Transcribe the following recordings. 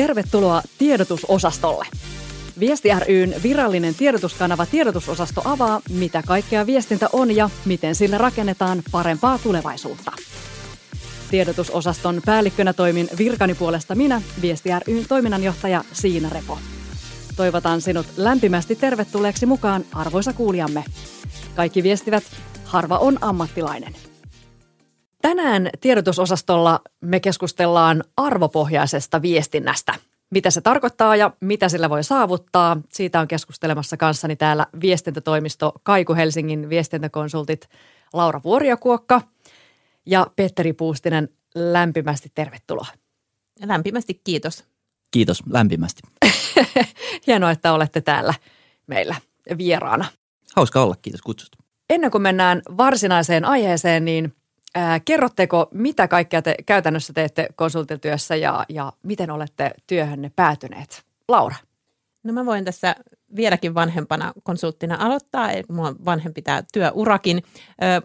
Tervetuloa tiedotusosastolle. Viesti ryn virallinen tiedotuskanava tiedotusosasto avaa, mitä kaikkea viestintä on ja miten sillä rakennetaan parempaa tulevaisuutta. Tiedotusosaston päällikkönä toimin virkani puolesta minä, Viesti ryn toiminnanjohtaja Siina Repo. Toivotan sinut lämpimästi tervetulleeksi mukaan, arvoisa kuulijamme. Kaikki viestivät, harva on ammattilainen. Tänään tiedotusosastolla me keskustellaan arvopohjaisesta viestinnästä. Mitä se tarkoittaa ja mitä sillä voi saavuttaa. Siitä on keskustelemassa kanssani täällä viestintätoimisto Kaiku Helsingin viestintäkonsultit Laura Vuoriokuokka ja Petteri Puustinen. Lämpimästi tervetuloa. Lämpimästi kiitos. Kiitos lämpimästi. Hienoa, että olette täällä meillä vieraana. Hauska olla, kiitos kutsusta. Ennen kuin mennään varsinaiseen aiheeseen, niin kerrotteko, mitä kaikkea te käytännössä teette konsultityössä ja, ja miten olette työhönne päätyneet? Laura. No mä voin tässä vieläkin vanhempana konsulttina aloittaa, eli mulla on vanhempi tämä työurakin.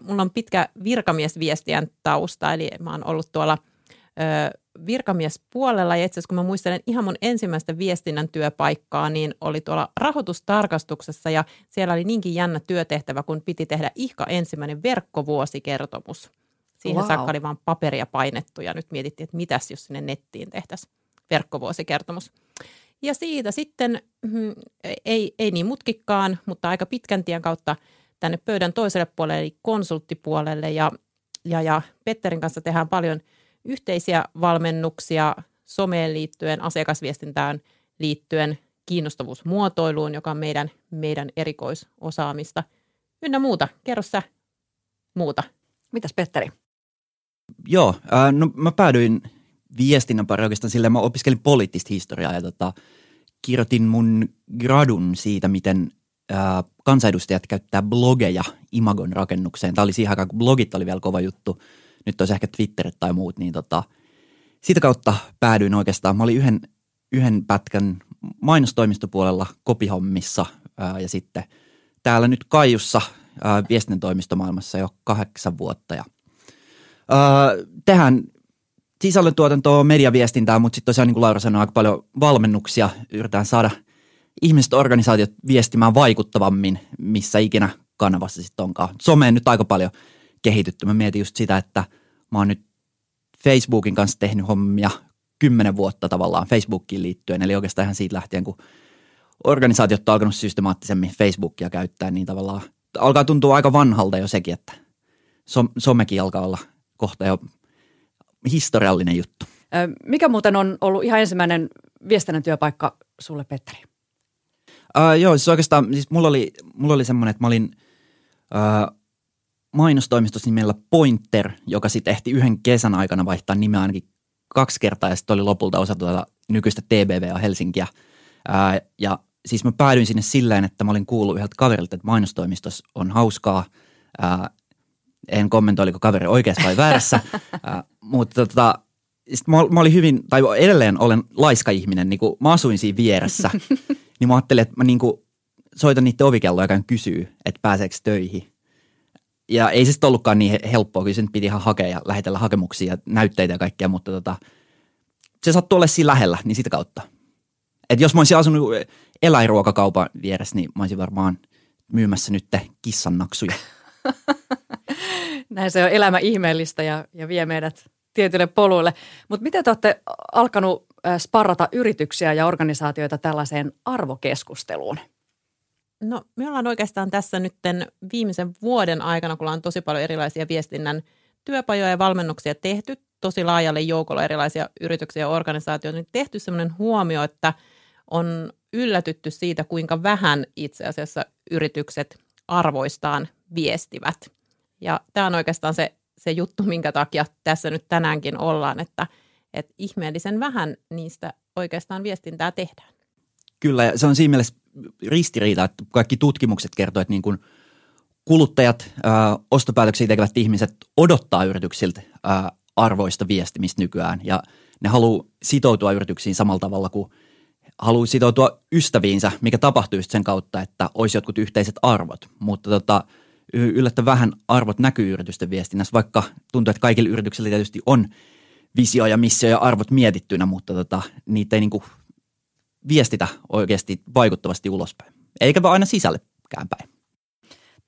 Mulla on pitkä virkamiesviestien tausta, eli mä oon ollut tuolla virkamiespuolella ja itse asiassa kun mä muistelen ihan mun ensimmäistä viestinnän työpaikkaa, niin oli tuolla rahoitustarkastuksessa ja siellä oli niinkin jännä työtehtävä, kun piti tehdä ihka ensimmäinen verkkovuosikertomus. Siihen wow. saakka oli vaan paperia painettu ja nyt mietittiin, että mitäs jos sinne nettiin tehtäisiin verkkovuosikertomus. Ja siitä sitten mm, ei, ei niin mutkikkaan, mutta aika pitkän tien kautta tänne pöydän toiselle puolelle, eli konsulttipuolelle. Ja, ja, ja Petterin kanssa tehdään paljon – yhteisiä valmennuksia someen liittyen, asiakasviestintään liittyen, kiinnostavuusmuotoiluun, joka on meidän, meidän erikoisosaamista, ynnä muuta. Kerro sä muuta. Mitäs Petteri? Joo, äh, no mä päädyin viestinnän pari oikeastaan silleen, mä opiskelin poliittista historiaa ja tota, kirjoitin mun gradun siitä, miten äh, kansanedustajat käyttää blogeja Imagon rakennukseen. Tämä oli siihen aikaan, kun blogit oli vielä kova juttu – nyt olisi ehkä Twitterit tai muut, niin tota, sitä kautta päädyin oikeastaan. Mä olin yhden, yhden pätkän mainostoimistopuolella kopihommissa ää, ja sitten täällä nyt Kaijussa ää, viestintätoimistomaailmassa jo kahdeksan vuotta. Ja, ää, tehdään sisällöntuotantoa, mediaviestintää, mutta sitten tosiaan niin kuin Laura sanoi, aika paljon valmennuksia. Yritetään saada ihmiset, organisaatiot viestimään vaikuttavammin, missä ikinä kanavassa sitten onkaan. Someen nyt aika paljon – kehitytty. Mä mietin just sitä, että mä oon nyt Facebookin kanssa tehnyt hommia kymmenen vuotta tavallaan Facebookiin liittyen. Eli oikeastaan ihan siitä lähtien, kun organisaatiot on alkanut systemaattisemmin Facebookia käyttää, niin tavallaan alkaa tuntua aika vanhalta jo sekin, että somekin alkaa olla kohta jo historiallinen juttu. Mikä muuten on ollut ihan ensimmäinen viestinnän työpaikka sulle, Petteri? Uh, joo, siis oikeastaan siis mulla oli, mulla oli semmoinen, että mä olin uh, mainostoimistossa nimellä Pointer, joka sitten ehti yhden kesän aikana vaihtaa nimeä ainakin kaksi kertaa ja sitten oli lopulta osa tuota nykyistä TBVA Helsinkiä. Ää, ja siis mä päädyin sinne silleen, että mä olin kuullut yhdeltä kaverilta, että mainostoimistossa on hauskaa. Ää, en kommentoi, oliko kaveri oikeassa vai väärässä, ää, mutta tota, sit mä, mä olin hyvin, tai edelleen olen laiska ihminen, niin kun mä asuin siinä vieressä, niin mä ajattelin, että mä niin soitan niiden ovikelloja ja kysyy, että pääseekö töihin ja ei se sitten ollutkaan niin helppoa, kyllä sen piti ihan hakea ja lähetellä hakemuksia ja näytteitä ja kaikkea, mutta tota, se sattui olla siinä lähellä, niin sitä kautta. Et jos mä olisin asunut eläinruokakaupan vieressä, niin mä olisin varmaan myymässä nyt kissannaksuja. Näin se on elämä ihmeellistä ja, ja vie meidät tietylle poluille. Mutta miten te olette alkanut sparrata yrityksiä ja organisaatioita tällaiseen arvokeskusteluun? No me ollaan oikeastaan tässä nyt viimeisen vuoden aikana, kun on tosi paljon erilaisia viestinnän työpajoja ja valmennuksia tehty tosi laajalle joukolle erilaisia yrityksiä ja organisaatioita, niin tehty sellainen huomio, että on yllätytty siitä, kuinka vähän itse asiassa yritykset arvoistaan viestivät. Ja tämä on oikeastaan se, se juttu, minkä takia tässä nyt tänäänkin ollaan, että, että ihmeellisen vähän niistä oikeastaan viestintää tehdään. Kyllä, ja se on siinä mielessä ristiriita, että kaikki tutkimukset kertoo, että niin kuin kuluttajat, ää, ostopäätöksiä tekevät ihmiset odottaa yrityksiltä ää, arvoista viestimistä nykyään ja ne haluaa sitoutua yrityksiin samalla tavalla kuin haluaa sitoutua ystäviinsä, mikä tapahtuu sen kautta, että olisi jotkut yhteiset arvot. Mutta tota, yllättävän vähän arvot näkyy yritysten viestinnässä, vaikka tuntuu, että kaikilla yrityksillä tietysti on visio ja missio ja arvot mietittynä, mutta tota, niitä ei kuin viestitä oikeasti vaikuttavasti ulospäin. Eikä vaan aina sisällekään päin.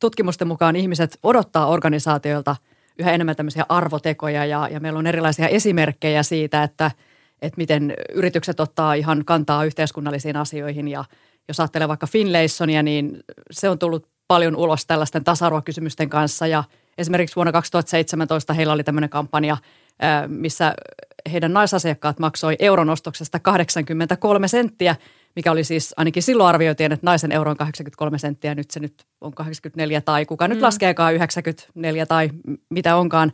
Tutkimusten mukaan ihmiset odottaa organisaatioilta yhä enemmän tämmöisiä arvotekoja ja, ja meillä on erilaisia esimerkkejä siitä, että, että miten yritykset ottaa ihan kantaa yhteiskunnallisiin asioihin ja jos ajattelee vaikka Finlaysonia, niin se on tullut paljon ulos tällaisten tasa-arvokysymysten kanssa ja esimerkiksi vuonna 2017 heillä oli tämmöinen kampanja, missä heidän naisasiakkaat maksoi euron ostoksesta 83 senttiä, mikä oli siis ainakin silloin arvioitiin, että naisen euro on 83 senttiä, nyt se nyt on 84 tai kuka mm. nyt laskeekaan 94 tai mitä onkaan,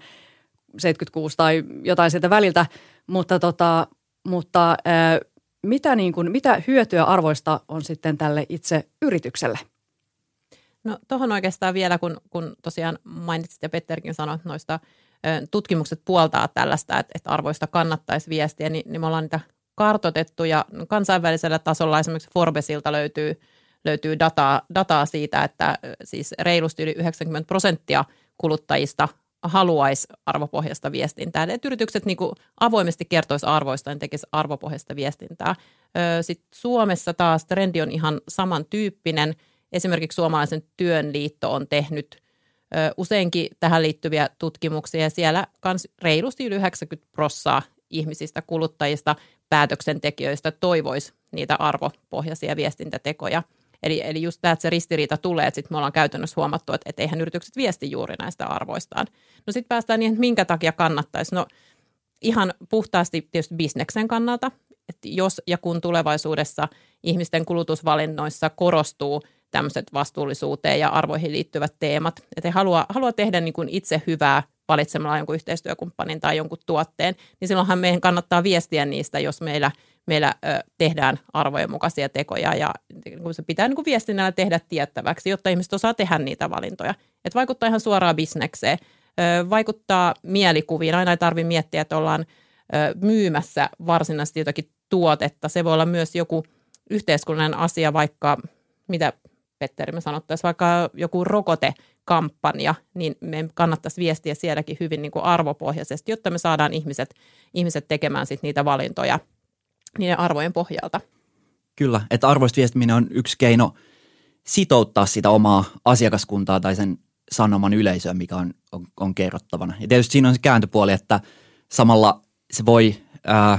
76 tai jotain sieltä väliltä, mutta, tota, mutta ää, mitä, niin kuin, mitä hyötyä arvoista on sitten tälle itse yritykselle? No tuohon oikeastaan vielä, kun, kun tosiaan mainitsit ja Petterkin sanoi noista tutkimukset puoltaa tällaista, että, että arvoista kannattaisi viestiä, niin, niin me ollaan niitä kartotettu ja kansainvälisellä tasolla esimerkiksi Forbesilta löytyy, löytyy dataa, dataa siitä, että siis reilusti yli 90 prosenttia kuluttajista haluaisi arvopohjasta viestintää. Että yritykset niin avoimesti kertoisi arvoista ja tekisi arvopohjasta viestintää. Sitten Suomessa taas trendi on ihan samantyyppinen. Esimerkiksi Suomalaisen työn liitto on tehnyt useinkin tähän liittyviä tutkimuksia ja siellä kans reilusti yli 90 prossaa ihmisistä, kuluttajista, päätöksentekijöistä toivoisi niitä arvopohjaisia viestintätekoja. Eli, eli just tämä, että se ristiriita tulee, että sitten me ollaan käytännössä huomattu, että, että eihän yritykset viesti juuri näistä arvoistaan. No sitten päästään niin, että minkä takia kannattaisi. No ihan puhtaasti tietysti bisneksen kannalta, että jos ja kun tulevaisuudessa ihmisten kulutusvalinnoissa korostuu tämmöiset vastuullisuuteen ja arvoihin liittyvät teemat, että he haluaa, haluaa tehdä niin kuin itse hyvää valitsemalla jonkun yhteistyökumppanin tai jonkun tuotteen, niin silloinhan meidän kannattaa viestiä niistä, jos meillä, meillä tehdään arvojen mukaisia tekoja ja niin se pitää niin kuin viestinnällä tehdä tiettäväksi, jotta ihmiset osaa tehdä niitä valintoja. Et vaikuttaa ihan suoraan bisnekseen, vaikuttaa mielikuviin, aina ei tarvitse miettiä, että ollaan myymässä varsinaisesti jotakin tuotetta. Se voi olla myös joku yhteiskunnallinen asia, vaikka mitä Petteri me sanottaisiin, vaikka joku rokotekampanja, niin me kannattaisi viestiä sielläkin hyvin niin kuin arvopohjaisesti, jotta me saadaan ihmiset, ihmiset tekemään sit niitä valintoja niiden arvojen pohjalta. Kyllä, että arvoista viestiminen on yksi keino sitouttaa sitä omaa asiakaskuntaa tai sen sanoman yleisöä, mikä on, on, on kerrottavana. Ja tietysti siinä on se kääntöpuoli, että samalla se voi ää,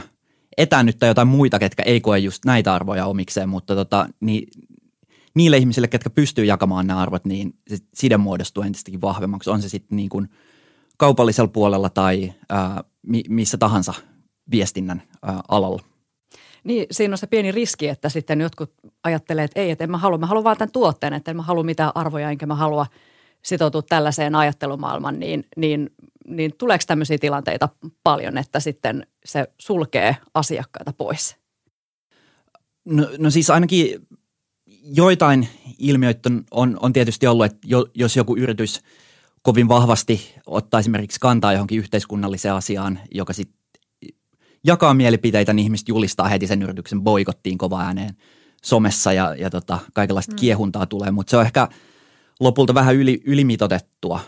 etäännyttää jotain muita, ketkä ei koe just näitä arvoja omikseen, mutta tota, niin niille ihmisille, ketkä pystyy jakamaan nämä arvot, niin se side muodostuu entistäkin vahvemmaksi. On se sitten niin kuin kaupallisella puolella tai ää, missä tahansa viestinnän ää, alalla. Niin, siinä on se pieni riski, että sitten jotkut ajattelee, että ei, että en mä halua, mä haluan vaan tämän tuotteen, että en mä halua mitään arvoja, enkä mä halua sitoutua tällaiseen ajattelumaailmaan, niin, niin, niin tuleeko tämmöisiä tilanteita paljon, että sitten se sulkee asiakkaita pois? No, no siis ainakin joitain ilmiöitä on, on tietysti ollut, että jo, jos joku yritys kovin vahvasti ottaa esimerkiksi kantaa johonkin yhteiskunnalliseen asiaan, joka sitten jakaa mielipiteitä, niin ihmiset julistaa heti sen yrityksen boikottiin kova ääneen somessa ja, ja tota, kaikenlaista mm. kiehuntaa tulee, mutta se on ehkä lopulta vähän yli, ylimitotettua,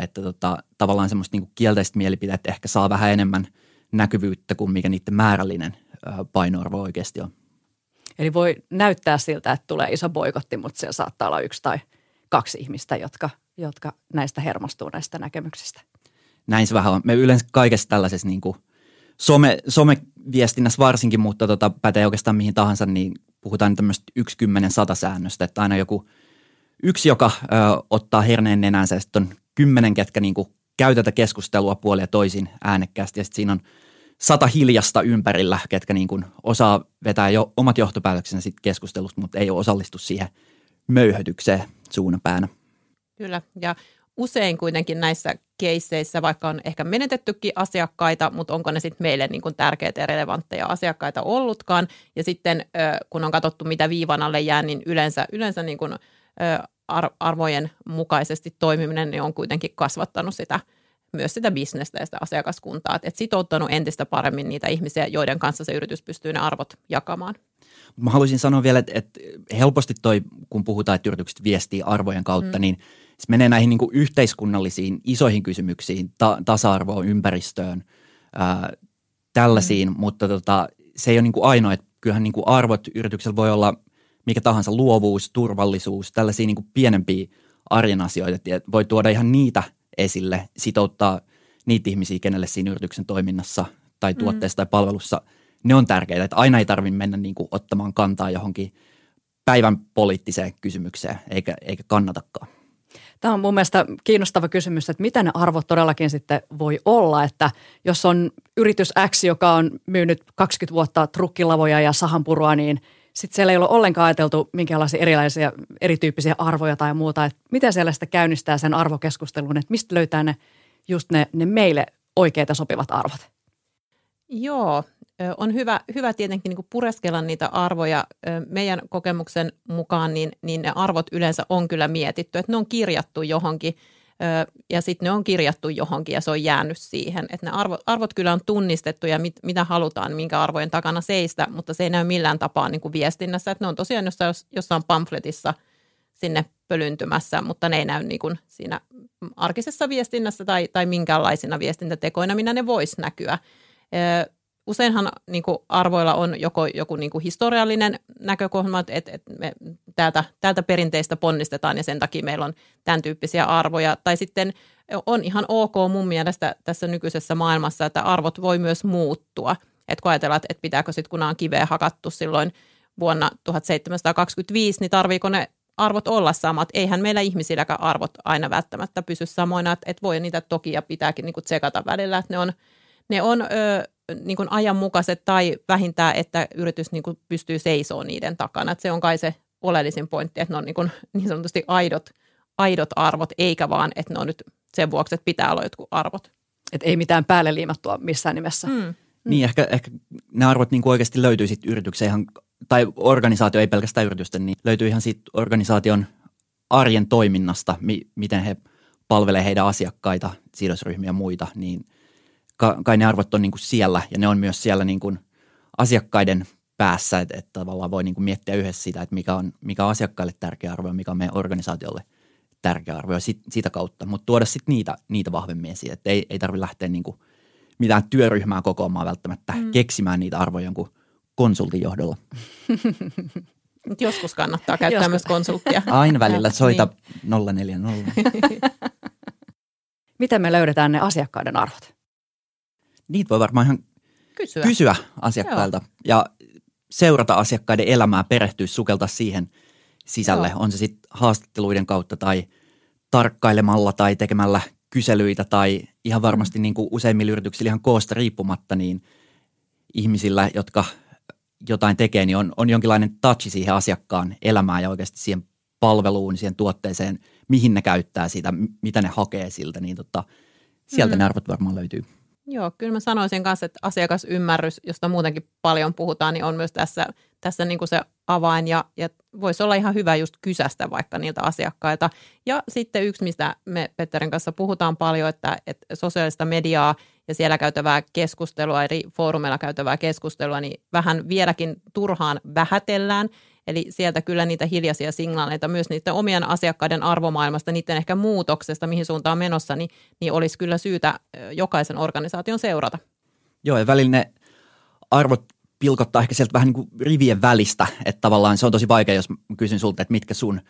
että tota, tavallaan semmoista niinku kielteistä mielipiteet ehkä saa vähän enemmän näkyvyyttä kuin mikä niiden määrällinen painoarvo oikeasti on. Eli voi näyttää siltä, että tulee iso boikotti, mutta siellä saattaa olla yksi tai kaksi ihmistä, jotka, jotka näistä hermostuu näistä näkemyksistä. Näin se vähän on. Me yleensä kaikessa tällaisessa niin kuin some, someviestinnässä varsinkin, mutta tota, pätee oikeastaan mihin tahansa, niin puhutaan tämmöistä yksi kymmenen sata säännöstä, että aina joku yksi, joka ö, ottaa herneen nenänsä ja sitten on kymmenen, ketkä niin kuin käy tätä keskustelua puolia toisin äänekkäästi ja sitten siinä on – sata hiljasta ympärillä, ketkä niin kuin osaa vetää jo omat johtopäätöksensä sit keskustelusta, mutta ei ole osallistu siihen möyhötykseen suunapäänä. Kyllä, ja usein kuitenkin näissä keisseissä, vaikka on ehkä menetettykin asiakkaita, mutta onko ne sitten meille niin kuin tärkeitä ja relevantteja asiakkaita ollutkaan. Ja sitten kun on katsottu, mitä viivan alle jää, niin yleensä, yleensä niin kuin arvojen mukaisesti toimiminen niin on kuitenkin kasvattanut sitä – myös sitä bisnestä ja sitä asiakaskuntaa, että sitouttanut entistä paremmin niitä ihmisiä, joiden kanssa se yritys pystyy ne arvot jakamaan. Mä haluaisin sanoa vielä, että, että helposti toi, kun puhutaan, että yritykset viestii arvojen kautta, mm. niin se menee näihin niin kuin yhteiskunnallisiin isoihin kysymyksiin, ta- tasa-arvoon, ympäristöön, ää, tällaisiin, mm. mutta tota, se ei ole niin kuin ainoa, että kyllähän niin kuin arvot yrityksellä voi olla mikä tahansa luovuus, turvallisuus, tällaisia niin kuin pienempiä arjen asioita, että voi tuoda ihan niitä esille, sitouttaa niitä ihmisiä, kenelle siinä yrityksen toiminnassa tai mm. tuotteessa mm. tai palvelussa ne on tärkeitä, että aina ei tarvitse mennä niin kuin ottamaan kantaa johonkin päivän poliittiseen kysymykseen, eikä, eikä kannatakaan. Tämä on mun mielestä kiinnostava kysymys, että mitä ne arvot todellakin sitten voi olla, että jos on yritys X, joka on myynyt 20 vuotta trukkilavoja ja sahanpurua, niin sitten siellä ei ole ollenkaan ajateltu minkälaisia erilaisia, erityyppisiä arvoja tai muuta, että miten siellä sitä käynnistää sen arvokeskustelun, että mistä löytää ne just ne, ne meille oikeita sopivat arvot? Joo, on hyvä, hyvä tietenkin niin pureskella niitä arvoja. Meidän kokemuksen mukaan niin, niin ne arvot yleensä on kyllä mietitty, että ne on kirjattu johonkin ja sitten ne on kirjattu johonkin ja se on jäänyt siihen. Että ne arvot, arvot kyllä on tunnistettu ja mit, mitä halutaan, minkä arvojen takana seistä, mutta se ei näy millään tapaa niin kuin viestinnässä. Että ne on tosiaan jossain, jossain pamfletissa sinne pölyntymässä, mutta ne ei näy niin kuin siinä arkisessa viestinnässä tai, tai minkäänlaisina viestintätekoina, minä ne voisi näkyä useinhan niin kuin arvoilla on joko joku niin kuin historiallinen näkökulma, että, että me täältä, täältä perinteistä ponnistetaan ja sen takia meillä on tämän tyyppisiä arvoja. Tai sitten on ihan ok mun mielestä tässä nykyisessä maailmassa, että arvot voi myös muuttua. Että kun ajatellaan, että pitääkö sitten kun on kiveä hakattu silloin vuonna 1725, niin tarviiko ne arvot olla samat. Eihän meillä ihmisilläkään arvot aina välttämättä pysy samoina, että, voi niitä toki ja pitääkin niin kuin tsekata välillä, että ne on, ne on ö, niin kuin ajanmukaiset tai vähintään, että yritys niin kuin pystyy seisoo niiden takana. Että se on kai se oleellisin pointti, että ne on niin, kuin, niin sanotusti aidot, aidot arvot, eikä vaan, että ne on nyt sen vuoksi, että pitää olla jotkut arvot. Että ei mitään päälle liimattua missään nimessä. Mm. Mm. Niin, ehkä, ehkä ne arvot niin kuin oikeasti löytyy sitten yrityksen ihan, tai organisaatio, ei pelkästään yritysten, niin löytyy ihan siitä organisaation arjen toiminnasta, mi, miten he palvelee heidän asiakkaita, sidosryhmiä ja muita, niin – kai ne arvot on niin kuin siellä ja ne on myös siellä niin kuin asiakkaiden päässä, että, että tavallaan voi niin kuin miettiä yhdessä sitä, että mikä on, mikä on asiakkaille tärkeä arvo ja mikä on meidän organisaatiolle tärkeä arvo ja sit, sitä kautta. Mutta tuoda sitten niitä, niitä vahvemmin esiin, että ei, ei tarvitse lähteä niin kuin mitään työryhmää kokoamaan välttämättä mm. keksimään niitä arvoja jonkun konsultin johdolla. Joskus kannattaa käyttää Joskus. myös konsulttia. Aina välillä soita niin. 040. Miten me löydetään ne asiakkaiden arvot? Niitä voi varmaan ihan kysyä, kysyä asiakkailta Joo. ja seurata asiakkaiden elämää, perehtyä, sukeltaa siihen sisälle. Joo. On se sitten haastatteluiden kautta tai tarkkailemalla tai tekemällä kyselyitä tai ihan varmasti mm. niin kuin useimmilla yrityksillä ihan koosta riippumatta, niin ihmisillä, jotka jotain tekee, niin on, on jonkinlainen touch siihen asiakkaan elämään ja oikeasti siihen palveluun, siihen tuotteeseen, mihin ne käyttää sitä, mitä ne hakee siltä, niin tota, sieltä mm. ne arvot varmaan löytyy. Joo, kyllä mä sanoisin kanssa, että asiakasymmärrys, josta muutenkin paljon puhutaan, niin on myös tässä, tässä niin kuin se avain ja, ja voisi olla ihan hyvä just kysästä vaikka niiltä asiakkailta. Ja sitten yksi, mistä me Petterin kanssa puhutaan paljon, että, että sosiaalista mediaa ja siellä käytävää keskustelua, eri foorumeilla käytävää keskustelua, niin vähän vieläkin turhaan vähätellään – Eli sieltä kyllä niitä hiljaisia signaaleita myös niiden omien asiakkaiden arvomaailmasta, niiden ehkä muutoksesta, mihin suuntaan menossa, niin, niin olisi kyllä syytä jokaisen organisaation seurata. Joo, ja välillä arvot pilkottaa ehkä sieltä vähän niin kuin rivien välistä, että tavallaan se on tosi vaikea, jos kysyn sulta, että mitkä sun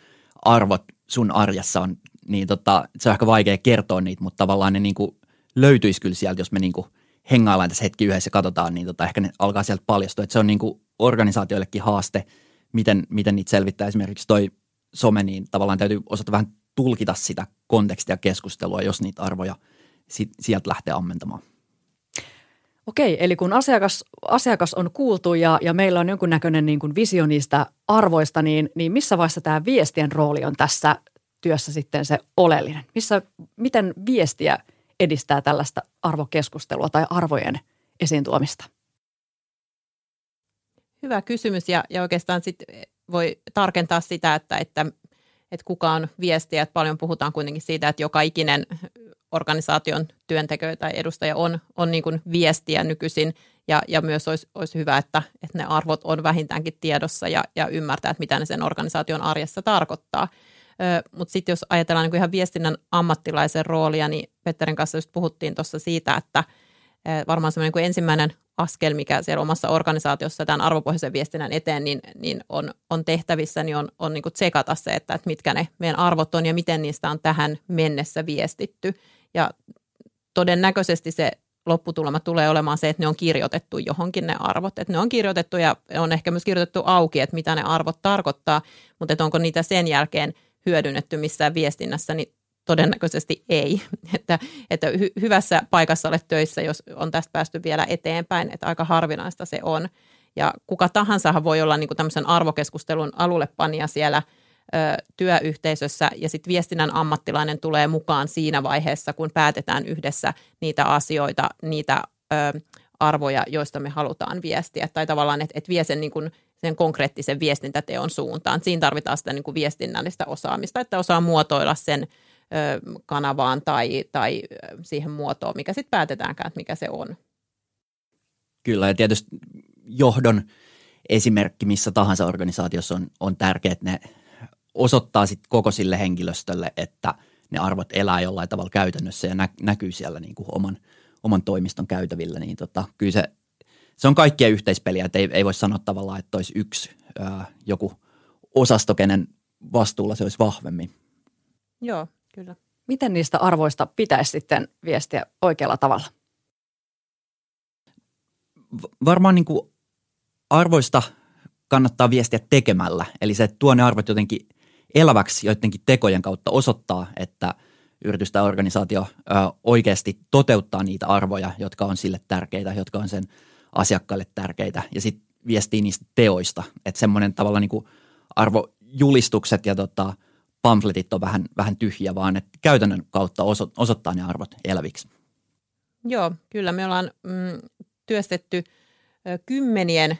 arvot sun arjessa on, niin tota, se on ehkä vaikea kertoa niitä, mutta tavallaan ne niin kuin löytyisi kyllä sieltä, jos me niin kuin hengaillaan tässä hetki yhdessä ja katsotaan, niin tota, ehkä ne alkaa sieltä paljastua, että se on niin kuin organisaatioillekin haaste – miten, miten niitä selvittää esimerkiksi toi some, niin tavallaan täytyy osata vähän tulkita sitä kontekstia keskustelua, jos niitä arvoja sit, sieltä lähtee ammentamaan. Okei, eli kun asiakas, asiakas on kuultu ja, ja meillä on jonkunnäköinen niin kuin visio niistä arvoista, niin, niin missä vaiheessa tämä viestien rooli on tässä työssä sitten se oleellinen? Missä, miten viestiä edistää tällaista arvokeskustelua tai arvojen esiin tuomista? Hyvä kysymys ja, ja oikeastaan sit voi tarkentaa sitä, että, että, että kuka on viestiä. Että paljon puhutaan kuitenkin siitä, että joka ikinen organisaation työntekijä tai edustaja on, on niin kuin viestiä nykyisin ja, ja myös olisi, olisi hyvä, että, että ne arvot on vähintäänkin tiedossa ja, ja ymmärtää, että mitä ne sen organisaation arjessa tarkoittaa. Mutta sitten jos ajatellaan niin kuin ihan viestinnän ammattilaisen roolia, niin Petterin kanssa just puhuttiin tuossa siitä, että varmaan semmoinen niin ensimmäinen askel, mikä siellä omassa organisaatiossa tämän arvopohjaisen viestinnän eteen niin, niin on, on tehtävissä, niin on, on niin kuin tsekata se, että, että mitkä ne meidän arvot on ja miten niistä on tähän mennessä viestitty. Ja todennäköisesti se lopputulema tulee olemaan se, että ne on kirjoitettu johonkin ne arvot. Että ne on kirjoitettu ja on ehkä myös kirjoitettu auki, että mitä ne arvot tarkoittaa, mutta että onko niitä sen jälkeen hyödynnetty missään viestinnässä, niin todennäköisesti ei. Että, että hy- hyvässä paikassa olet töissä, jos on tästä päästy vielä eteenpäin, että aika harvinaista se on. Ja kuka tahansa voi olla niin kuin tämmöisen arvokeskustelun alullepania siellä ö, työyhteisössä ja sitten viestinnän ammattilainen tulee mukaan siinä vaiheessa, kun päätetään yhdessä niitä asioita, niitä ö, arvoja, joista me halutaan viestiä. Tai tavallaan, että et vie sen, niin kuin, sen konkreettisen viestintäteon suuntaan. Siinä tarvitaan sitä niin kuin viestinnällistä osaamista, että osaa muotoilla sen – kanavaan tai, tai siihen muotoon, mikä sitten päätetäänkään, että mikä se on. Kyllä, ja tietysti johdon esimerkki missä tahansa organisaatiossa on, on tärkeää, että ne osoittaa sitten koko sille henkilöstölle, että ne arvot elää jollain tavalla käytännössä ja nä, näkyy siellä niin kuin oman, oman toimiston käytävillä, niin tota, kyllä se, se on kaikkien yhteispeliä, että ei, ei voi sanoa tavallaan, että olisi yksi ää, joku osasto, kenen vastuulla se olisi vahvemmin. Joo, Kyllä. Miten niistä arvoista pitäisi sitten viestiä oikealla tavalla? Varmaan niin kuin arvoista kannattaa viestiä tekemällä. Eli se, tuo ne arvot jotenkin eläväksi joidenkin tekojen kautta osoittaa, että yritys tai organisaatio oikeasti toteuttaa niitä arvoja, jotka on sille tärkeitä, jotka on sen asiakkaalle tärkeitä. Ja sitten viestii niistä teoista. Että semmoinen tavalla niin kuin arvojulistukset ja tota – pamfletit on vähän, vähän tyhjiä, vaan että käytännön kautta oso, osoittaa ne arvot eläviksi. Joo, kyllä me ollaan mm, työstetty ö, kymmenien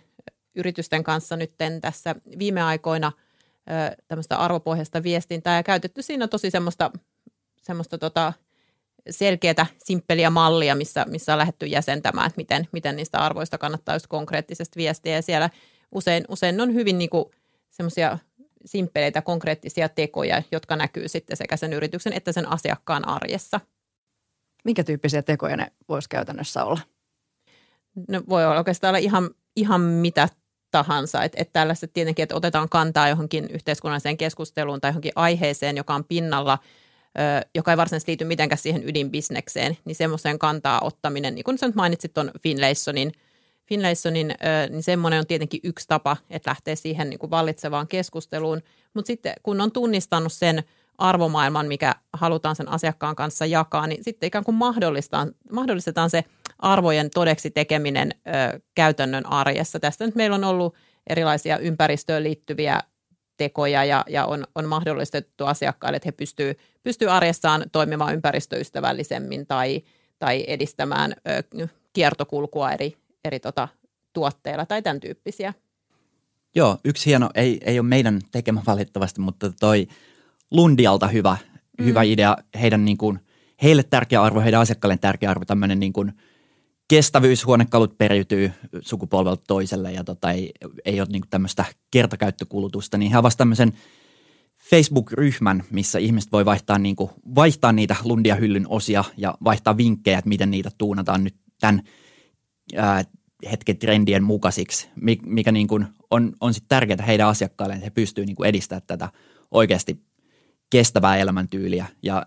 yritysten kanssa nyt tässä viime aikoina ö, tämmöistä arvopohjaista viestintää ja käytetty siinä tosi semmoista, semmoista tota, selkeää, simppeliä mallia, missä, missä on lähdetty jäsentämään, että miten, miten niistä arvoista kannattaa just konkreettisesti viestiä. Ja siellä usein, usein on hyvin niinku semmoisia simppeleitä konkreettisia tekoja, jotka näkyy sitten sekä sen yrityksen että sen asiakkaan arjessa. Minkä tyyppisiä tekoja ne voisi käytännössä olla? No voi olla oikeastaan olla ihan, ihan mitä tahansa. Että et tällaiset tietenkin, että otetaan kantaa johonkin yhteiskunnalliseen keskusteluun tai johonkin aiheeseen, joka on pinnalla, ö, joka ei varsinaisesti liity mitenkään siihen ydinbisnekseen, niin semmoiseen kantaa ottaminen, niin kuin sä nyt mainitsit tuon Finlaysonin – Finlaysonin, niin semmoinen on tietenkin yksi tapa, että lähtee siihen niin kuin vallitsevaan keskusteluun. Mutta sitten kun on tunnistanut sen arvomaailman, mikä halutaan sen asiakkaan kanssa jakaa, niin sitten ikään kuin mahdollistetaan, mahdollistetaan se arvojen todeksi tekeminen ö, käytännön arjessa. Tästä nyt meillä on ollut erilaisia ympäristöön liittyviä tekoja ja, ja on, on mahdollistettu asiakkaille, että he pystyvät pystyy arjessaan toimimaan ympäristöystävällisemmin tai, tai edistämään ö, kiertokulkua eri, eri tota, tuotteilla tai tämän tyyppisiä. Joo, yksi hieno, ei, ei ole meidän tekemä valitettavasti, mutta toi Lundialta hyvä, mm. hyvä idea. Heidän niin kuin, heille tärkeä arvo, heidän asiakkaille tärkeä arvo, tämmöinen niin kuin kestävyyshuonekalut periytyy sukupolvelta toiselle ja tota, ei, ei ole niin kuin tämmöistä kertakäyttökulutusta, niin he avasivat tämmöisen Facebook-ryhmän, missä ihmiset voi vaihtaa, niin kuin, vaihtaa niitä Lundia hyllyn osia ja vaihtaa vinkkejä, että miten niitä tuunataan nyt tämän – hetken trendien mukaisiksi, mikä niin kuin on, on sit tärkeää heidän asiakkaille, että he pystyvät niin edistämään tätä oikeasti kestävää elämäntyyliä. Ja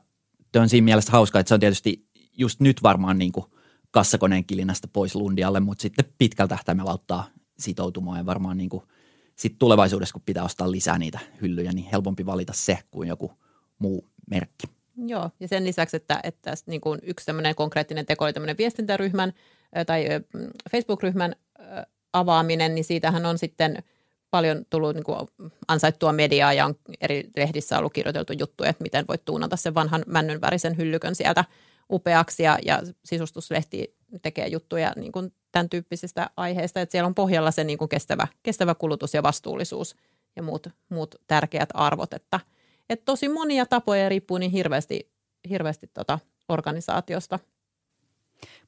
on siinä mielessä hauska, että se on tietysti just nyt varmaan niin kuin kassakoneen kilinästä pois Lundialle, mutta sitten pitkällä tähtäimellä auttaa sitoutumaan ja varmaan niin kuin sit tulevaisuudessa, kun pitää ostaa lisää niitä hyllyjä, niin helpompi valita se kuin joku muu merkki. Joo, ja sen lisäksi, että, että niin kuin yksi konkreettinen teko oli tämmöinen viestintäryhmän tai Facebook-ryhmän avaaminen, niin siitähän on sitten paljon tullut niin kuin ansaittua mediaa ja on eri lehdissä ollut kirjoiteltu juttuja, että miten voit tuunata sen vanhan männyn värisen hyllykön sieltä upeaksi ja, ja sisustuslehti tekee juttuja niin kuin tämän tyyppisistä aiheista, että siellä on pohjalla se niin kuin kestävä, kestävä kulutus ja vastuullisuus ja muut, muut tärkeät arvot, että, että tosi monia tapoja riippuu niin hirveästi, hirveästi tota organisaatiosta –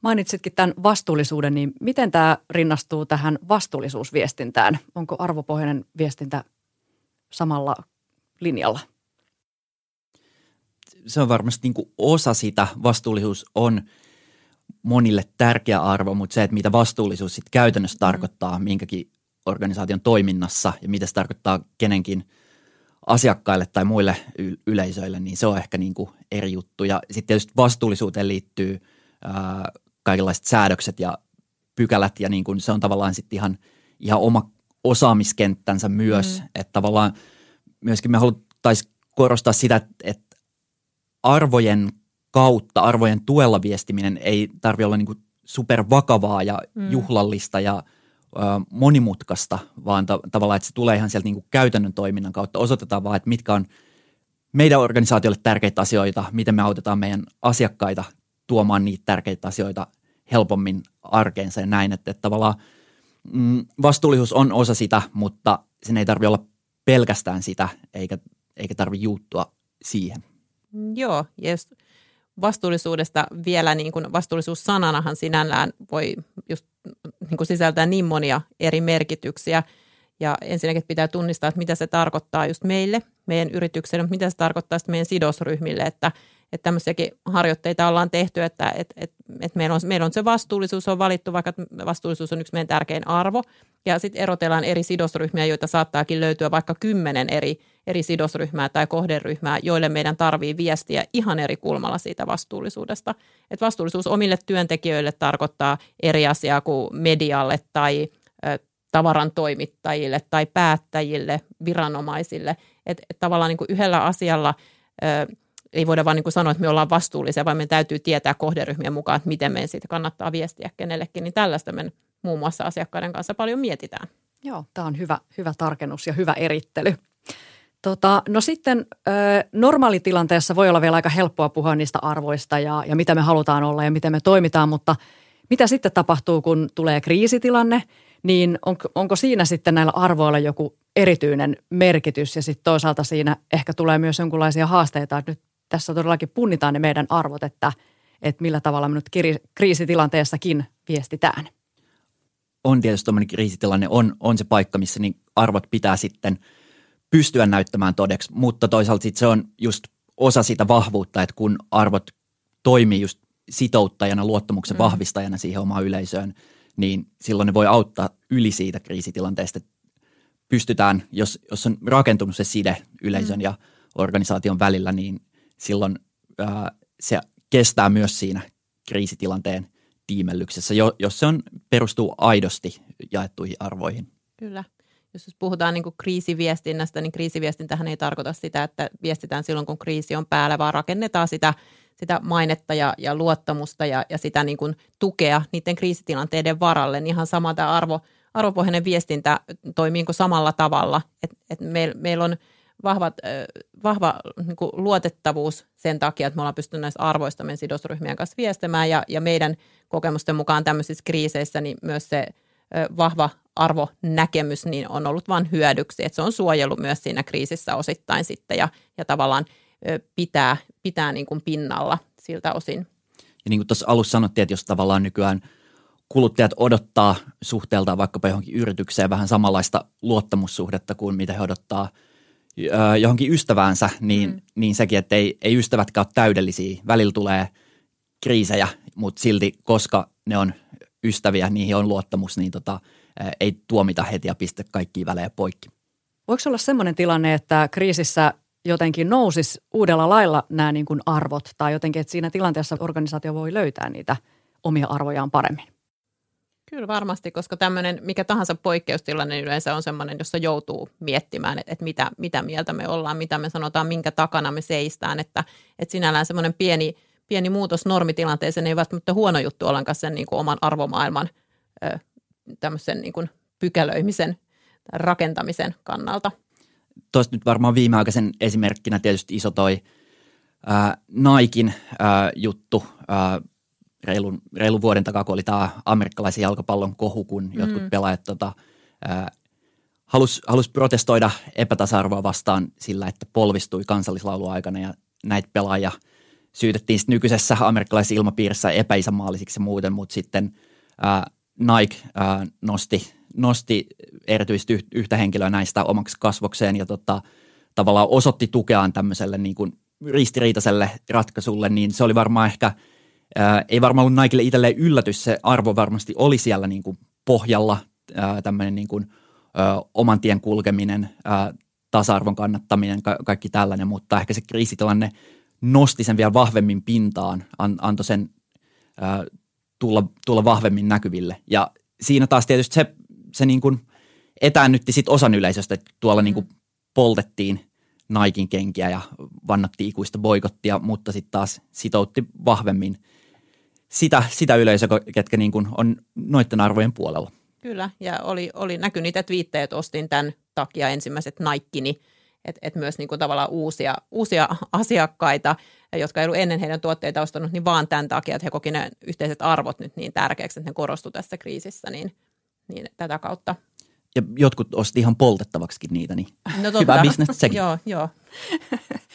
Mainitsitkin tämän vastuullisuuden, niin miten tämä rinnastuu tähän vastuullisuusviestintään? Onko arvopohjainen viestintä samalla linjalla? Se on varmasti niin kuin osa sitä. Vastuullisuus on monille tärkeä arvo, mutta se, että mitä vastuullisuus sitten käytännössä tarkoittaa minkäkin organisaation toiminnassa ja mitä se tarkoittaa kenenkin asiakkaille tai muille yleisöille, niin se on ehkä niin kuin eri juttu. Ja sitten tietysti vastuullisuuteen liittyy ää, kaikenlaiset säädökset ja pykälät ja niin kuin se on tavallaan sitten ihan, ihan oma osaamiskenttänsä myös, mm. että tavallaan myöskin me haluttaisiin korostaa sitä, että, arvojen kautta, arvojen tuella viestiminen ei tarvi olla niin supervakavaa ja mm. juhlallista ja ö, monimutkaista, vaan ta- tavallaan, että se tulee ihan sieltä niin kuin käytännön toiminnan kautta. Osoitetaan vaan, että mitkä on meidän organisaatiolle tärkeitä asioita, miten me autetaan meidän asiakkaita tuomaan niitä tärkeitä asioita helpommin arkeensa ja näin, että, että tavallaan mm, vastuullisuus on osa sitä, mutta sen ei tarvitse olla pelkästään sitä, eikä, eikä tarvitse juuttua siihen. Joo, ja just vastuullisuudesta vielä, niin kuin vastuullisuussananahan sinällään voi just niin kuin sisältää niin monia eri merkityksiä. Ja ensinnäkin pitää tunnistaa, että mitä se tarkoittaa just meille, meidän yritykselle, mutta mitä se tarkoittaa sitten meidän sidosryhmille, että – että tämmöisiäkin harjoitteita ollaan tehty, että et, et, et meillä, on, meillä on se vastuullisuus on valittu, vaikka vastuullisuus on yksi meidän tärkein arvo. Ja sitten erotellaan eri sidosryhmiä, joita saattaakin löytyä vaikka kymmenen eri, eri sidosryhmää tai kohderyhmää, joille meidän tarvii viestiä ihan eri kulmalla siitä vastuullisuudesta. Et vastuullisuus omille työntekijöille tarkoittaa eri asiaa kuin medialle tai ö, tavaran toimittajille tai päättäjille, viranomaisille. Että et tavallaan niin kuin yhdellä asialla ö, ei voida vaan niin kuin sanoa, että me ollaan vastuullisia, vaan me täytyy tietää kohderyhmien mukaan, että miten meidän siitä kannattaa viestiä kenellekin. Niin tällaista me muun muassa asiakkaiden kanssa paljon mietitään. Joo, tämä on hyvä, hyvä tarkennus ja hyvä erittely. Tota, no sitten ö, normaalitilanteessa voi olla vielä aika helppoa puhua niistä arvoista ja, ja mitä me halutaan olla ja miten me toimitaan, mutta mitä sitten tapahtuu, kun tulee kriisitilanne, niin on, onko siinä sitten näillä arvoilla joku erityinen merkitys ja sitten toisaalta siinä ehkä tulee myös jonkinlaisia haasteita, että nyt tässä todellakin punnitaan ne meidän arvot, että, että millä tavalla me nyt kriisitilanteessakin viestitään. On tietysti tuommoinen kriisitilanne, on, on se paikka, missä niin arvot pitää sitten pystyä näyttämään todeksi, mutta toisaalta sitten se on just osa sitä vahvuutta, että kun arvot toimii just sitouttajana, luottamuksen mm. vahvistajana siihen omaan yleisöön, niin silloin ne voi auttaa yli siitä kriisitilanteesta. Pystytään, jos, jos on rakentunut se side yleisön mm. ja organisaation välillä, niin silloin ää, se kestää myös siinä kriisitilanteen tiimellyksessä, jos se on, perustuu aidosti jaettuihin arvoihin. Kyllä. Jos puhutaan niin kuin kriisiviestinnästä, niin kriisiviestintähän ei tarkoita sitä, että viestitään silloin, kun kriisi on päällä, vaan rakennetaan sitä, sitä mainetta ja, ja luottamusta ja, ja sitä niin kuin tukea niiden kriisitilanteiden varalle. Niin ihan sama tämä arvo, arvopohjainen viestintä toimii niin samalla tavalla. Et, et meillä meil on – vahvat, vahva niin kuin luotettavuus sen takia, että me ollaan pystynyt näistä arvoista meidän sidosryhmien kanssa viestimään ja, ja meidän kokemusten mukaan tämmöisissä kriiseissä niin myös se vahva arvonäkemys niin on ollut vain hyödyksi, että se on suojellut myös siinä kriisissä osittain sitten ja, ja tavallaan pitää, pitää niin kuin pinnalla siltä osin. Ja niin kuin tuossa alussa sanottiin, että jos tavallaan nykyään kuluttajat odottaa suhteeltaan vaikkapa johonkin yritykseen vähän samanlaista luottamussuhdetta kuin mitä he odottaa – johonkin ystäväänsä, niin, mm. niin sekin, että ei, ei ystävätkään ole täydellisiä. Välillä tulee kriisejä, mutta silti, koska ne on ystäviä, niihin on luottamus, niin tota, ei tuomita heti ja pistä kaikkia välejä poikki. Voiko olla sellainen tilanne, että kriisissä jotenkin nousisi uudella lailla nämä niin kuin arvot tai jotenkin, että siinä tilanteessa organisaatio voi löytää niitä omia arvojaan paremmin? Kyllä varmasti, koska tämmöinen mikä tahansa poikkeustilanne yleensä on sellainen, jossa joutuu miettimään, että, mitä, mitä mieltä me ollaan, mitä me sanotaan, minkä takana me seistään. Että, että sinällään semmoinen pieni, pieni muutos normitilanteeseen ei välttämättä huono juttu ollenkaan sen niin kuin oman arvomaailman tämmöisen niin kuin pykälöimisen rakentamisen kannalta. Tuosta nyt varmaan viimeaikaisen esimerkkinä tietysti iso toi ää, Naikin ää, juttu, ää, reilun, reilun vuoden takaa, kun oli tämä amerikkalaisen jalkapallon kohu, kun mm. jotkut pelaajat tota, halusi halus protestoida epätasa-arvoa vastaan sillä, että polvistui kansallislaulun aikana ja näitä pelaajia syytettiin sitten nykyisessä amerikkalaisessa ilmapiirissä epäisänmaallisiksi ja muuten, mutta sitten ää, Nike ää, nosti, nosti erityisesti yhtä henkilöä näistä omaksi kasvokseen ja tota, tavallaan osoitti tukeaan tämmöiselle niin kuin ristiriitaiselle ratkaisulle, niin se oli varmaan ehkä – ää, ei varmaan ollut Nikelle itselleen yllätys, se arvo varmasti oli siellä niin kuin pohjalla, tämmöinen niin kuin, ää, oman tien kulkeminen, ää, tasa-arvon kannattaminen, ka- kaikki tällainen, mutta ehkä se kriisitilanne nosti sen vielä vahvemmin pintaan, an, antoi sen ää, tulla, tulla vahvemmin näkyville. Ja siinä taas tietysti se, se niin kuin etäännytti sit osan yleisöstä, että tuolla mm. niin kuin poltettiin Naikin kenkiä ja vannattiin ikuista boikottia, mutta sitten taas sitoutti vahvemmin sitä, sitä yleisöä, ketkä niin kuin on noiden arvojen puolella. Kyllä, ja oli, oli näky niitä twiittejä, että ostin tämän takia ensimmäiset Naikkini, että et myös niin kuin tavallaan uusia, uusia asiakkaita, jotka ei ollut ennen heidän tuotteita ostanut, niin vaan tämän takia, että he koki ne yhteiset arvot nyt niin tärkeäksi, että ne korostu tässä kriisissä, niin, niin tätä kautta ja jotkut osti ihan poltettavaksi niitä, niin no totta. hyvä bisnes sekin. joo, joo.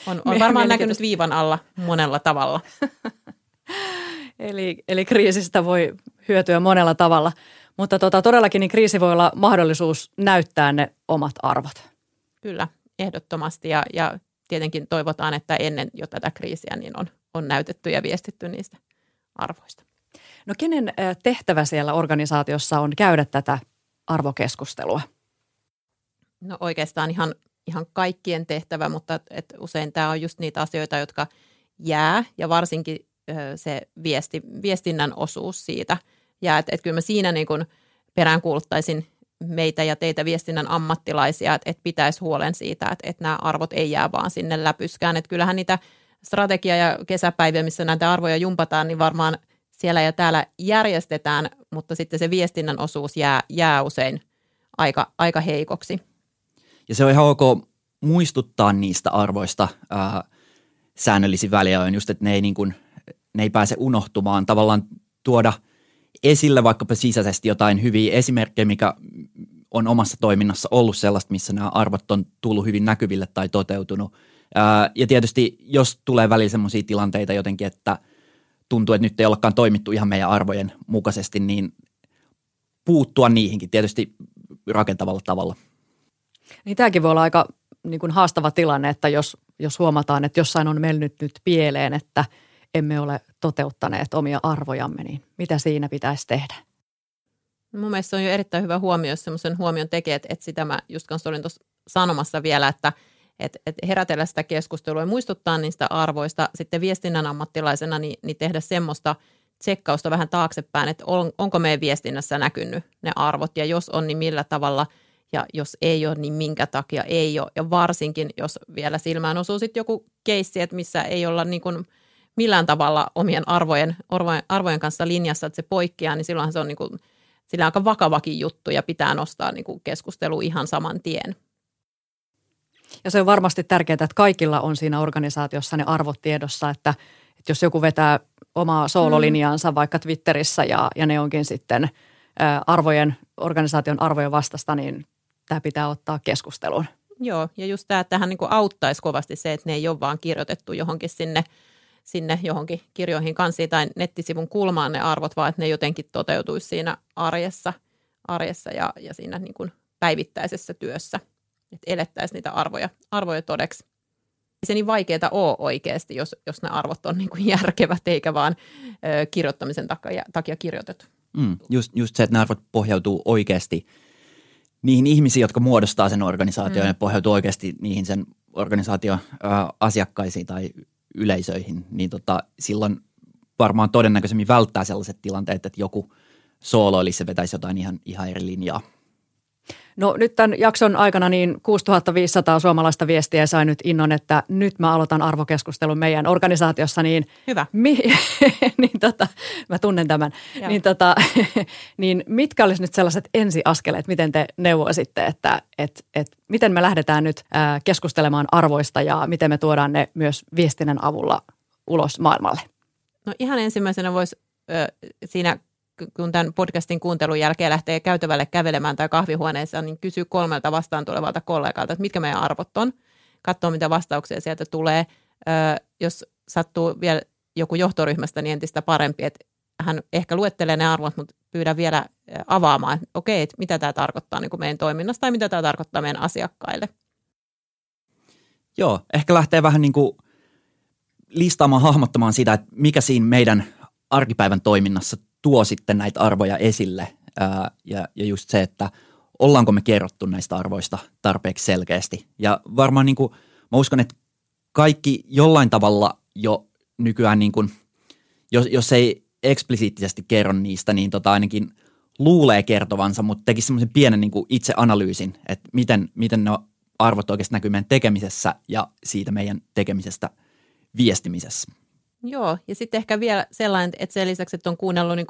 On, on varmaan näkynyt viivan alla monella tavalla. eli, eli kriisistä voi hyötyä monella tavalla. Mutta tota, todellakin niin kriisi voi olla mahdollisuus näyttää ne omat arvot. Kyllä, ehdottomasti. Ja, ja tietenkin toivotaan, että ennen jo tätä kriisiä niin on, on näytetty ja viestitty niistä arvoista. No kenen tehtävä siellä organisaatiossa on käydä tätä arvokeskustelua? No oikeastaan ihan, ihan kaikkien tehtävä, mutta et usein tämä on just niitä asioita, jotka jää ja varsinkin se viesti, viestinnän osuus siitä jää. Että et kyllä mä siinä niin kun peräänkuuluttaisin meitä ja teitä viestinnän ammattilaisia, että, että pitäisi huolen siitä, että, että nämä arvot ei jää vaan sinne läpyskään. Että kyllähän niitä strategia- ja kesäpäiviä, missä näitä arvoja jumpataan, niin varmaan – siellä ja täällä järjestetään, mutta sitten se viestinnän osuus jää, jää usein aika, aika heikoksi. Ja se on ihan ok muistuttaa niistä arvoista ää, säännöllisin väliajoin, just että ne ei, niin kuin, ne ei pääse unohtumaan. Tavallaan tuoda esille vaikkapa sisäisesti jotain hyviä esimerkkejä, mikä on omassa toiminnassa ollut sellaista, missä nämä arvot on tullut hyvin näkyville tai toteutunut. Ja tietysti jos tulee välillä sellaisia tilanteita jotenkin, että – tuntuu, että nyt ei olekaan toimittu ihan meidän arvojen mukaisesti, niin puuttua niihinkin tietysti rakentavalla tavalla. Niin tämäkin voi olla aika niin kuin haastava tilanne, että jos, jos huomataan, että jossain on mennyt nyt pieleen, että emme ole toteuttaneet omia arvojamme, niin mitä siinä pitäisi tehdä? No mun mielestä se on jo erittäin hyvä huomio, jos semmoisen huomion tekee, että, että sitä mä just kanssa olin tuossa sanomassa vielä, että – että et herätellä sitä keskustelua ja muistuttaa niistä arvoista. Sitten viestinnän ammattilaisena niin, niin tehdä semmoista tsekkausta vähän taaksepäin, että on, onko meidän viestinnässä näkynyt ne arvot ja jos on, niin millä tavalla ja jos ei ole, niin minkä takia ei ole. Ja varsinkin, jos vielä silmään osuu sitten joku keissi, että missä ei olla niin kuin millään tavalla omien arvojen, arvojen, kanssa linjassa, että se poikkeaa, niin silloinhan se on niin kuin, sillä aika vakavakin juttu ja pitää nostaa niin kuin keskustelu ihan saman tien. Ja se on varmasti tärkeää, että kaikilla on siinä organisaatiossa ne arvot tiedossa, että, että jos joku vetää omaa soololinjaansa mm. vaikka Twitterissä ja, ja ne onkin sitten arvojen, organisaation arvojen vastasta, niin tämä pitää ottaa keskusteluun. Joo, ja just tämä, että tähän niin auttaisi kovasti se, että ne ei ole vaan kirjoitettu johonkin sinne, sinne johonkin kirjoihin kanssa tai nettisivun kulmaan ne arvot, vaan että ne jotenkin toteutuisi siinä arjessa, arjessa ja, ja siinä niin kuin päivittäisessä työssä – että elettäisiin niitä arvoja, arvoja todeksi. Ei se niin vaikeaa ole oikeasti, jos, jos ne arvot on niin kuin järkevät eikä vaan ö, kirjoittamisen takia, takia kirjoitettu. Mm, just, just se, että nämä arvot pohjautuu oikeasti niihin ihmisiin, jotka muodostaa sen organisaation mm. ja pohjautuu oikeasti niihin sen organisaation ö, asiakkaisiin tai yleisöihin, niin tota, silloin varmaan todennäköisemmin välttää sellaiset tilanteet, että joku sooloilisi ja vetäisi jotain ihan, ihan eri linjaa. No nyt tämän jakson aikana niin 6500 suomalaista viestiä sai nyt innon, että nyt mä aloitan arvokeskustelun meidän organisaatiossa. Niin Hyvä. Mi, niin tota, mä tunnen tämän. Niin, tota, niin mitkä olisi nyt sellaiset ensiaskeleet, miten te neuvoisitte, että et, et, miten me lähdetään nyt keskustelemaan arvoista ja miten me tuodaan ne myös viestinnän avulla ulos maailmalle? No ihan ensimmäisenä voisi siinä kun tämän podcastin kuuntelun jälkeen lähtee käytävälle kävelemään tai kahvihuoneessa, niin kysy kolmelta vastaan tulevalta kollegalta, että mitkä meidän arvot on. Katsoo, mitä vastauksia sieltä tulee. Jos sattuu vielä joku johtoryhmästä, niin entistä parempi, että hän ehkä luettelee ne arvot, mutta pyydän vielä avaamaan, että okei, että mitä tämä tarkoittaa niin kuin meidän toiminnassa tai mitä tämä tarkoittaa meidän asiakkaille. Joo, ehkä lähtee vähän niin kuin listaamaan, hahmottamaan sitä, että mikä siinä meidän arkipäivän toiminnassa tuo sitten näitä arvoja esille ää, ja, ja just se, että ollaanko me kerrottu näistä arvoista tarpeeksi selkeästi. Ja varmaan niin kuin, mä uskon, että kaikki jollain tavalla jo nykyään, niin kuin, jos, jos ei eksplisiittisesti kerro niistä, niin tota ainakin luulee kertovansa, mutta teki semmoisen pienen niin kuin itseanalyysin, että miten, miten ne arvot oikeasti näkyy meidän tekemisessä ja siitä meidän tekemisestä viestimisessä. Joo, ja sitten ehkä vielä sellainen, että sen lisäksi, että on kuunnellut niin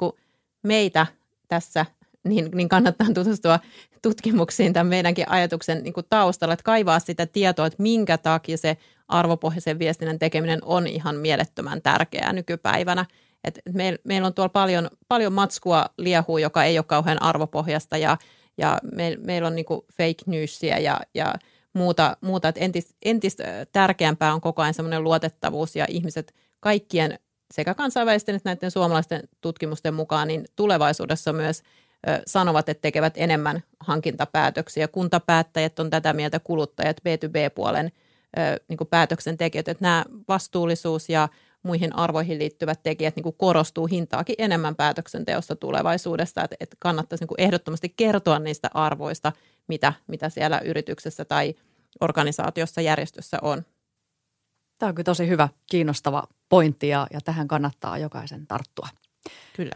meitä tässä, niin, niin kannattaa tutustua tutkimuksiin tämän meidänkin ajatuksen niin taustalla, että kaivaa sitä tietoa, että minkä takia se arvopohjaisen viestinnän tekeminen on ihan mielettömän tärkeää nykypäivänä. Et meillä meil on tuolla paljon, paljon matskua liehuu, joka ei ole kauhean arvopohjasta ja, ja meillä meil on niinku fake newsia ja, ja muuta, muuta. että entis, entistä tärkeämpää on koko ajan semmoinen luotettavuus ja ihmiset kaikkien sekä kansainvälisten että näiden suomalaisten tutkimusten mukaan, niin tulevaisuudessa myös sanovat, että tekevät enemmän hankintapäätöksiä. Kuntapäättäjät on tätä mieltä, kuluttajat, B2B-puolen ö, niin päätöksentekijät, että nämä vastuullisuus ja muihin arvoihin liittyvät tekijät niin kuin korostuu hintaakin enemmän päätöksenteossa tulevaisuudesta, että, että kannattaisi niin kuin ehdottomasti kertoa niistä arvoista, mitä, mitä siellä yrityksessä tai organisaatiossa, järjestössä on. Tämä on kyllä tosi hyvä, kiinnostava pointti ja, ja tähän kannattaa jokaisen tarttua. Kyllä.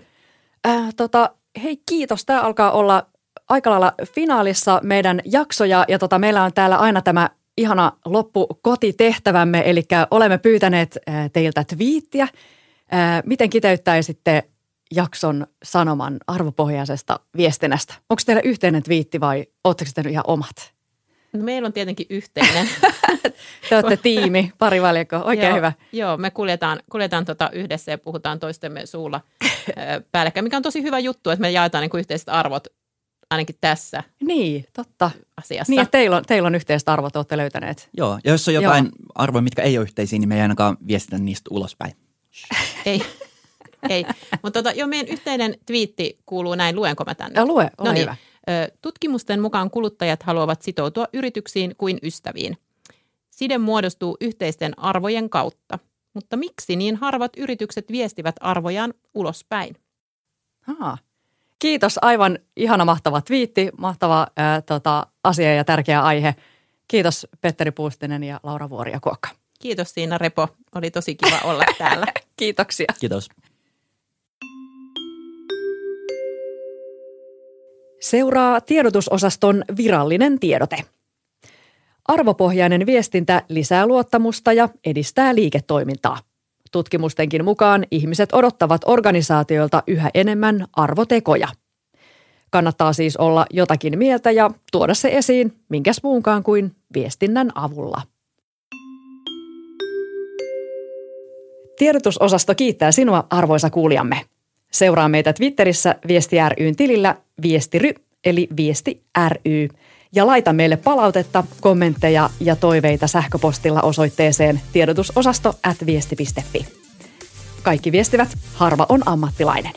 Äh, tota, hei kiitos. Tämä alkaa olla aika lailla finaalissa meidän jaksoja ja tota, meillä on täällä aina tämä ihana loppu kotitehtävämme, eli olemme pyytäneet äh, teiltä twiittiä. Äh, miten kiteyttäisitte jakson sanoman arvopohjaisesta viestinnästä? Onko teillä yhteinen twiitti vai oletteko te ihan omat? No meillä on tietenkin yhteinen. Te olette tiimi, pari valjako, oikein joo, hyvä. Joo, me kuljetaan, kuljetaan tota yhdessä ja puhutaan toistemme suulla päällekkäin, mikä on tosi hyvä juttu, että me jaetaan niin kuin yhteiset arvot ainakin tässä Niin, totta. asiassa. Niin, että teillä on, teillä on yhteiset arvot, olette löytäneet. Joo, ja jos on jotain Joo. arvoja, mitkä ei ole yhteisiä, niin me ei ainakaan viestitä niistä ulospäin. ei, ei. Mutta tota, jo meidän yhteinen twiitti kuuluu näin, luenko mä tänne? Ja lue, ole no niin. hyvä. Tutkimusten mukaan kuluttajat haluavat sitoutua yrityksiin kuin ystäviin. Side muodostuu yhteisten arvojen kautta. Mutta miksi niin harvat yritykset viestivät arvojaan ulospäin? Aa. Kiitos, aivan ihana mahtava twiitti, mahtava ää, tota, asia ja tärkeä aihe. Kiitos Petteri Puustinen ja Laura Vuoria Kuokka. Kiitos Siina Repo, oli tosi kiva olla täällä. Kiitoksia. Kiitos. Seuraa tiedotusosaston virallinen tiedote. Arvopohjainen viestintä lisää luottamusta ja edistää liiketoimintaa. Tutkimustenkin mukaan ihmiset odottavat organisaatioilta yhä enemmän arvotekoja. Kannattaa siis olla jotakin mieltä ja tuoda se esiin minkäs muunkaan kuin viestinnän avulla. Tiedotusosasto kiittää sinua, arvoisa kuulijamme. Seuraa meitä Twitterissä Viesti ryn tilillä viestiry eli Viesti ry. Ja laita meille palautetta, kommentteja ja toiveita sähköpostilla osoitteeseen tiedotusosasto at viesti.fi. Kaikki viestivät, harva on ammattilainen.